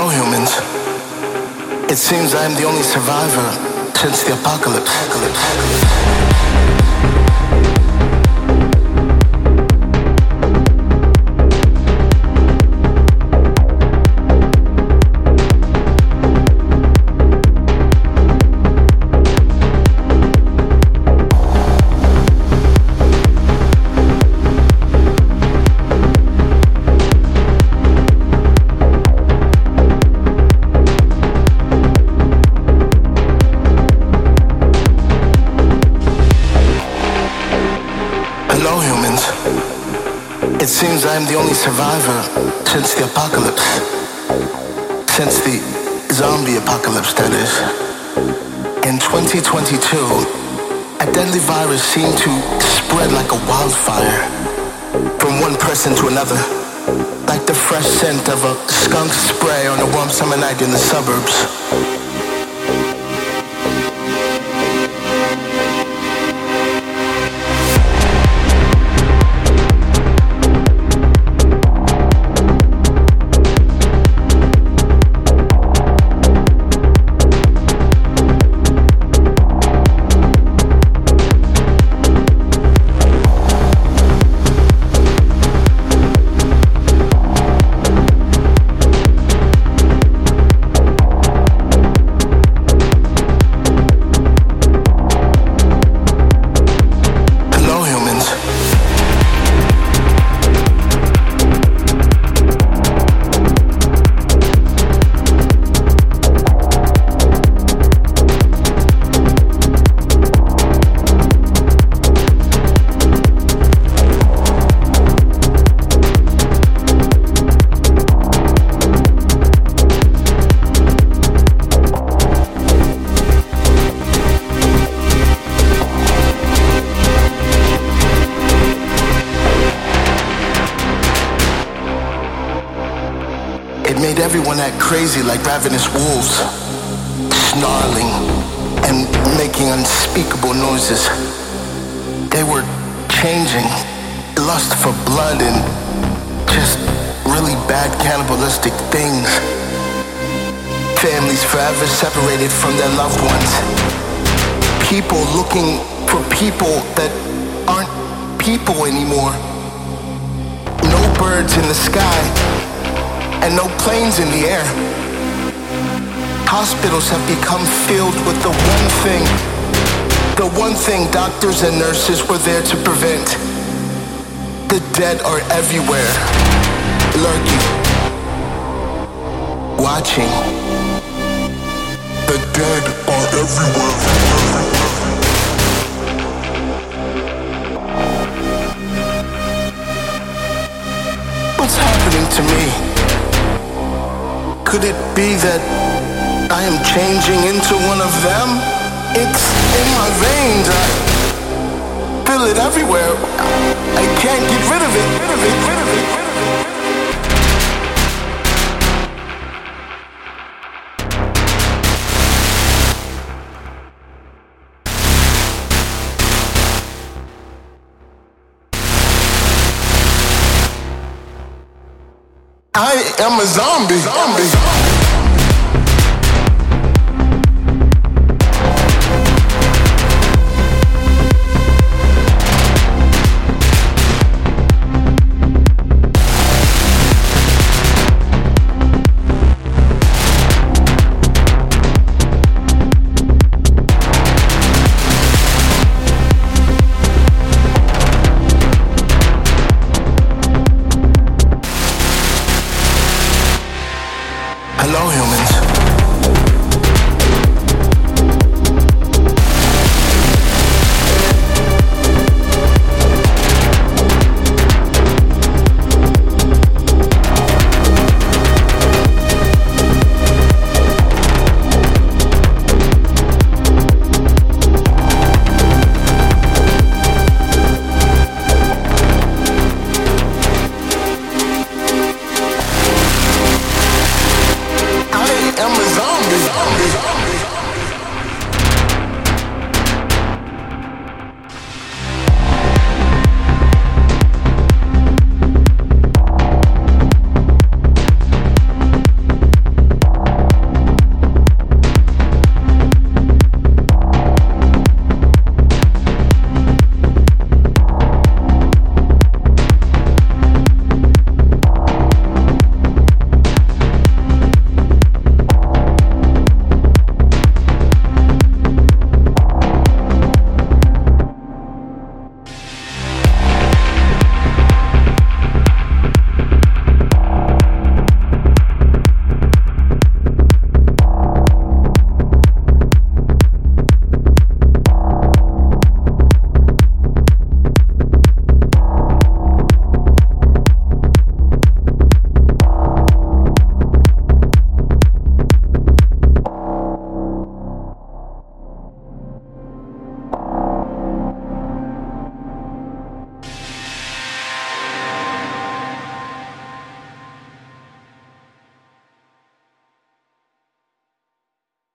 know humans. It seems I am the only survivor since the apocalypse. apocalypse. apocalypse. It seems I'm the only survivor since the apocalypse. Since the zombie apocalypse, that is. In 2022, a deadly virus seemed to spread like a wildfire from one person to another, like the fresh scent of a skunk spray on a warm summer night in the suburbs. Everyone act crazy like ravenous wolves, snarling and making unspeakable noises. They were changing, lust for blood and just really bad cannibalistic things. Families forever separated from their loved ones. People looking for people that aren't people anymore. No birds in the sky and no planes in the air. Hospitals have become filled with the one thing, the one thing doctors and nurses were there to prevent. The dead are everywhere, lurking, watching. The dead are everywhere. What's happening to me? Could it be that I am changing into one of them? It's in my veins. I feel it everywhere. I can't get rid of it. Rid of it. I am a zombie. zombie.